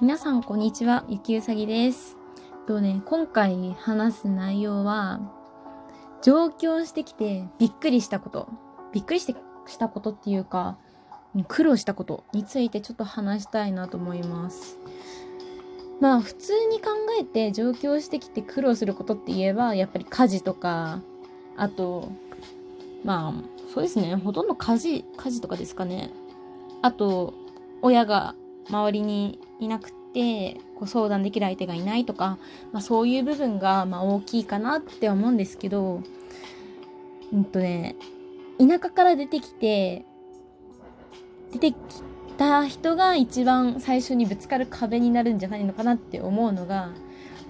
皆さんこんにちは、ゆきうさぎです。とね、今回話す内容は、上京してきてびっくりしたこと、びっくりしてしたことっていうか、苦労したことについてちょっと話したいなと思います。まあ普通に考えて上京してきて苦労することって言えば、やっぱり家事とか、あと、まあそうですね、ほとんど家事、家事とかですかね。あと、親が周りにいなくて、こう相談できる相手がいないとか、まあそういう部分がま大きいかなって思うんですけど、うんとね、田舎から出てきて、出てきた人が一番最初にぶつかる壁になるんじゃないのかなって思うのが、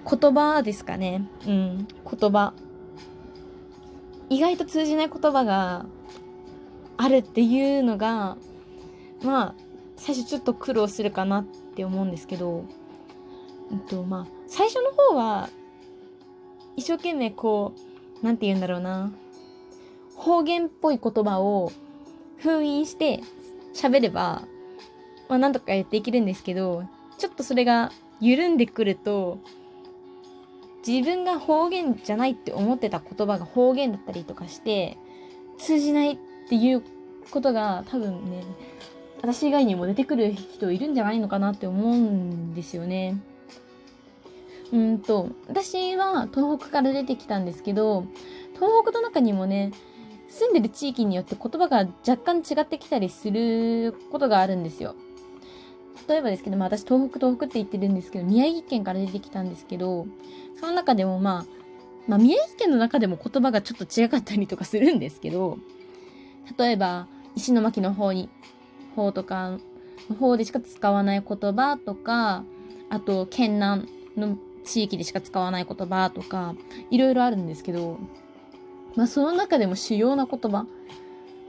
言葉ですかね。うん、言葉。意外と通じない言葉があるっていうのが、まあ、最初ちょっと苦労するかなっって思うんですけど、うんと、まあ、最初の方は、一生懸命こう、なんて言うんだろうな、方言っぽい言葉を封印して喋れば、まあなんとかやっていけるんですけど、ちょっとそれが緩んでくると、自分が方言じゃないって思ってた言葉が方言だったりとかして、通じないっていうことが多分ね、私以外にも出てくる人いるんじゃないのかなって思うんですよね。うんと、私は東北から出てきたんですけど、東北の中にもね、住んでる地域によって言葉が若干違ってきたりすることがあるんですよ。例えばですけど、まあ私東北東北って言ってるんですけど、宮城県から出てきたんですけど、その中でもまあ、まあ宮城県の中でも言葉がちょっと違かったりとかするんですけど、例えば石巻の方に、方とかの方でしか使わない言葉とか、あと県南の地域でしか使わない言葉とか、いろいろあるんですけど、まあその中でも主要な言葉、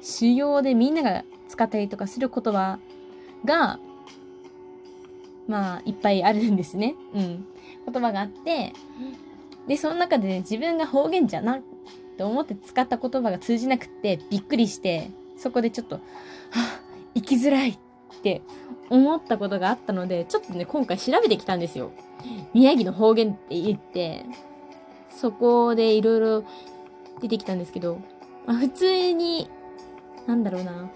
主要でみんなが使ったりとかする言葉が、まあいっぱいあるんですね。うん。言葉があって、で、その中でね、自分が方言じゃなって思って使った言葉が通じなくってびっくりして、そこでちょっと、はあ、生きづらいって思ったことがあったので、ちょっとね、今回調べてきたんですよ。宮城の方言って言って、そこでいろいろ出てきたんですけど、まあ、普通に、なんだろうな。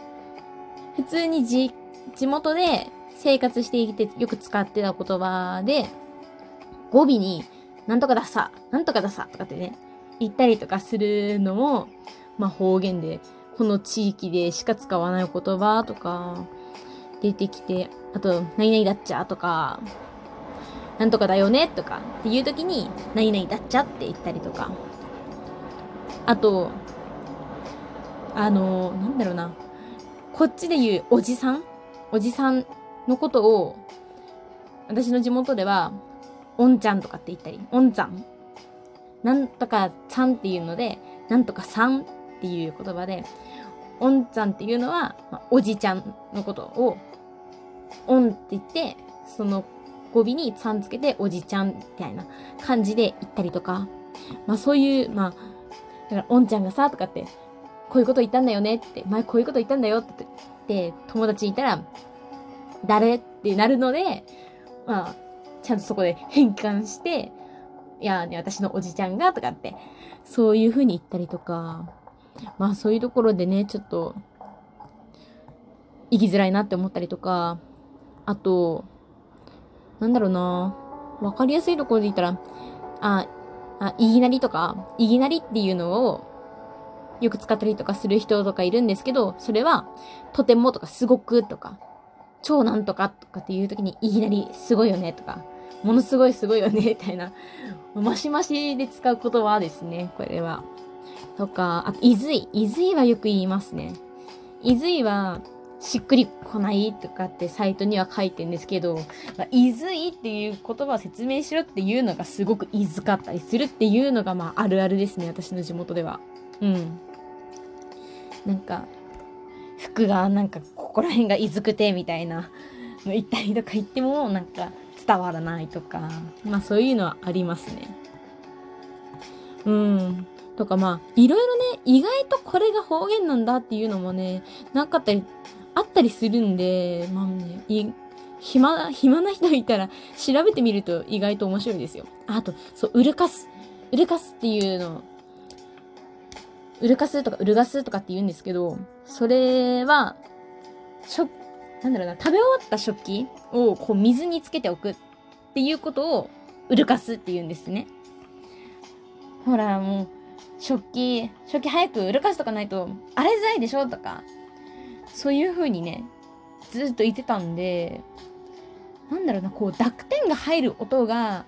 普通にじ、地元で生活していてよく使ってた言葉で、語尾に、なんとかださ、なんとかださ、とかってね、言ったりとかするのも、まあ方言で、この地域でしか使わない言葉とか、出てきて、あと、何々だっちゃとか、なんとかだよねとかっていう時に、何々だっちゃって言ったりとか。あと、あの、なんだろうな。こっちで言うおじさん？おじさんのことを、私の地元では、おんちゃんとかって言ったり、おんちゃん。なんとかさんっていうので、なんとかさんっていう言葉で、おんちゃんっていうのは、まあ、おじちゃんのことを、おんって言って、その語尾にさんつけておじちゃんみたいな感じで言ったりとか、まあそういう、まあ、だから、おんちゃんがさ、とかって、こういうこと言ったんだよねって、前こういうこと言ったんだよってって、友達にいたら、誰ってなるので、まあ、ちゃんとそこで変換して、いやね、私のおじちゃんが、とかって、そういう風に言ったりとか、まあそういうところでね、ちょっと、生きづらいなって思ったりとか、あと、なんだろうなわかりやすいところで言ったら、あ、あ、いぎなりとか、いぎなりっていうのをよく使ったりとかする人とかいるんですけど、それは、とてもとかすごくとか、超なんとかとかっていう時に、いぎなりすごいよねとか、ものすごいすごいよねみたいな、マシマシで使う言葉ですね、これは。とか、あ、いずい。いずいはよく言いますね。いずいは、しっくりこないとかってサイトには書いてんですけど、まあ、いずいっていう言葉を説明しろっていうのがすごくいづかったりするっていうのがまああるあるですね、私の地元では。うん。なんか、服がなんかここら辺がいずくてみたいなの言ったりとか言ってもなんか伝わらないとか、まあそういうのはありますね。うん。とかまあ、いろいろね、意外とこれが方言なんだっていうのもね、なかったり、あったりするんで、まあね、い暇、暇な人いたら調べてみると意外と面白いですよ。あと、そう、ウルカス。ウルカスっていうの、ウルカスとかウルガスとかって言うんですけど、それは、しょ、なんだろうな、食べ終わった食器をこう水につけておくっていうことをウルカスって言うんですね。ほら、もう、食器、食器早くウルカスとかないと洗いづらいでしょとか、そういう風にね、ずっと言ってたんで、なんだろうな、こう濁点が入る音が、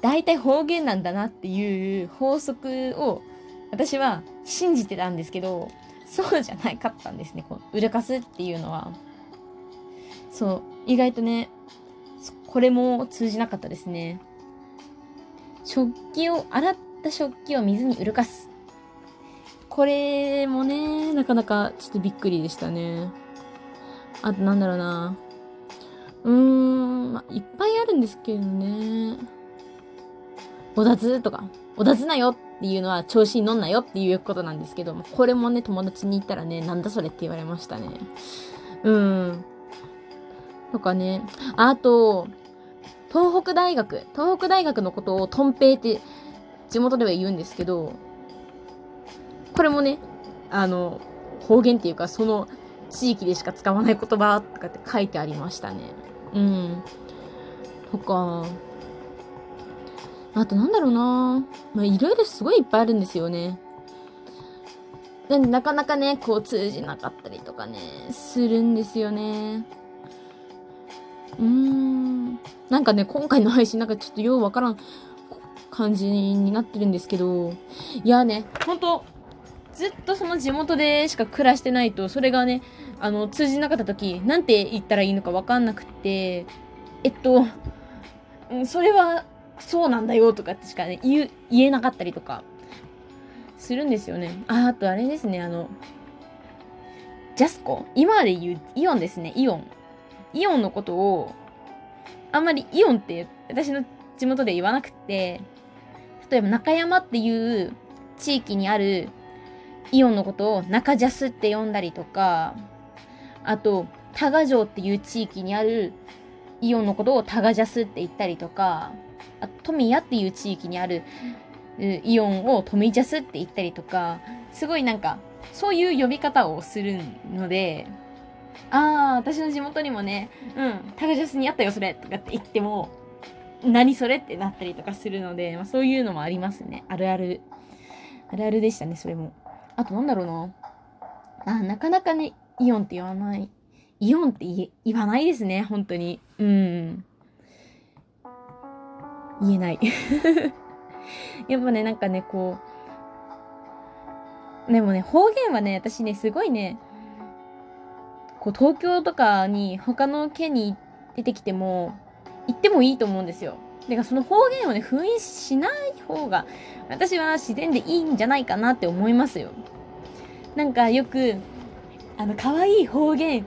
大体方言なんだなっていう法則を私は信じてたんですけど、そうじゃないかったんですね。こうウルカスっていうのは。そう、意外とね、これも通じなかったですね。食器を、洗った食器を水にうるかす。これもね、なかなかちょっとびっくりでしたね。あとなんだろうな。うーん、まあ、いっぱいあるんですけどね。おだつとか、おだつなよっていうのは調子に乗んなよっていうことなんですけど、これもね、友達に言ったらね、なんだそれって言われましたね。うん。とかね。あと、東北大学。東北大学のことをトンペイって地元では言うんですけど、これもね、あの、方言っていうか、その地域でしか使わない言葉とかって書いてありましたね。うん。とか、あとなんだろうなまあ、いろいろすごいいっぱいあるんですよね。なかなかね、こう通じなかったりとかね、するんですよね。うーん。なんかね、今回の配信なんかちょっとようわからん感じになってるんですけど、いやね、ほんと、ずっとその地元でしか暮らしてないと、それがね、あの、通じなかった時、なんて言ったらいいのかわかんなくて、えっと、それは、そうなんだよとかってしかね、言えなかったりとか、するんですよね。あ、あとあれですね、あの、ジャスコ？今で言うイオンですね、イオン。イオンのことを、あんまりイオンって私の地元で言わなくて、例えば中山っていう地域にあるイオンのことを中ジャスって呼んだりとか、あと、多賀城っていう地域にあるイオンのことをタガジャスって言ったりとか、あ富谷っていう地域にあるイオンをトミジャスって言ったりとか、すごいなんか、そういう呼び方をするので、ああ、私の地元にもね、うん、タガジャスにあったよ、それとかって言っても、何それってなったりとかするので、まあ、そういうのもありますね。あるある。あるあるでしたね、それも。あとなんだろうな。あ、なかなかね、イオンって言わない。イオンって言言わないですね、本当に。うん。言えない。やっぱね、なんかね、こう、でもね、方言はね、私ね、すごいね、こう、東京とかに他の県に出てきても、行ってもいいと思うんですよ。だからその方言をね、封印しない方が、私は自然でいいんじゃないかなって思いますよ。なんかよく、あの、可愛い方言、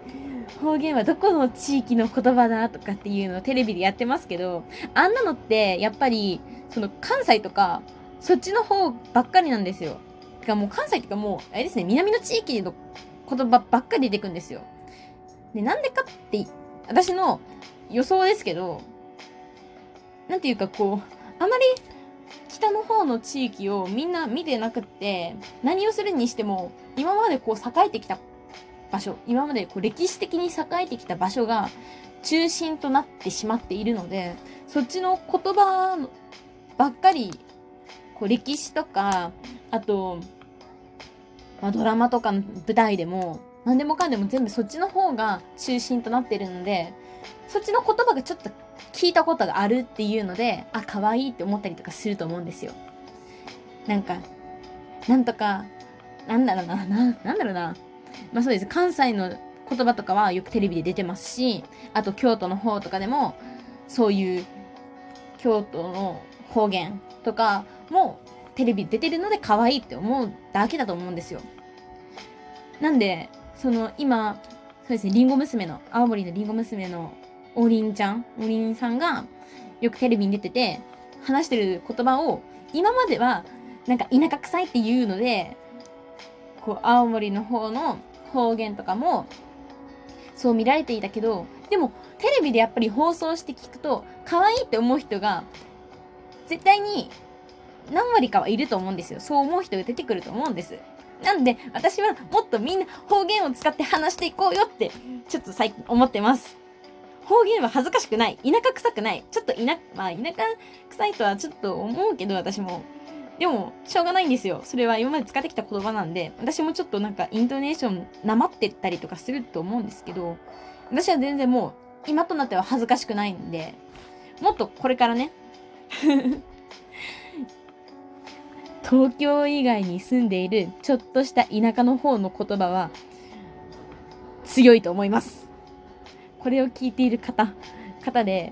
方言はどこの地域の言葉だとかっていうのをテレビでやってますけど、あんなのってやっぱり、その関西とか、そっちの方ばっかりなんですよ。てかもう関西ってかもう、あれですね、南の地域の言葉ばっかり出てくんですよ。で、なんでかって、私の予想ですけど、なんていうかこう、あまり北の方の地域をみんな見てなくって、何をするにしても、今までこう栄えてきた場所、今までこう歴史的に栄えてきた場所が中心となってしまっているので、そっちの言葉ばっかり、こう歴史とか、あと、まあ、ドラマとかの舞台でも、何でもかんでも全部そっちの方が中心となってるので、そっちの言葉がちょっと聞いたことがあるっていうので、あ、可愛いって思ったりとかすると思うんですよ。なんか、なんとか、なんだろうな、な、なんだろうな。まあそうです。関西の言葉とかはよくテレビで出てますし、あと京都の方とかでも、そういう京都の方言とかもテレビ出てるので可愛いって思うだけだと思うんですよ。なんで、その今、そうですね、りんご娘の、青森のりんご娘のおりんちゃん、おりんさんがよくテレビに出てて、話してる言葉を、今までは、なんか田舎臭いっていうので、こう、青森の方の方言とかも、そう見られていたけど、でも、テレビでやっぱり放送して聞くと、可愛いって思う人が、絶対に何割かはいると思うんですよ。そう思う人が出てくると思うんです。なんで、私はもっとみんな方言を使って話していこうよって、ちょっと最近思ってます。方言は恥ずかしくない。田舎臭くない。ちょっと田、まあ田舎臭いとはちょっと思うけど、私も。でも、しょうがないんですよ。それは今まで使ってきた言葉なんで、私もちょっとなんかイントネーションなまってったりとかすると思うんですけど、私は全然もう、今となっては恥ずかしくないんで、もっとこれからね、東京以外に住んでいるちょっとした田舎の方の言葉は強いと思います。これを聞いている方、方で、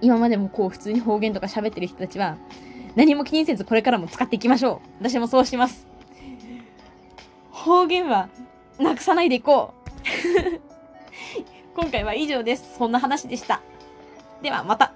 今までもこう普通に方言とか喋ってる人たちは、何も気にせずこれからも使っていきましょう。私もそうします。方言はなくさないでいこう。今回は以上です。そんな話でした。ではまた。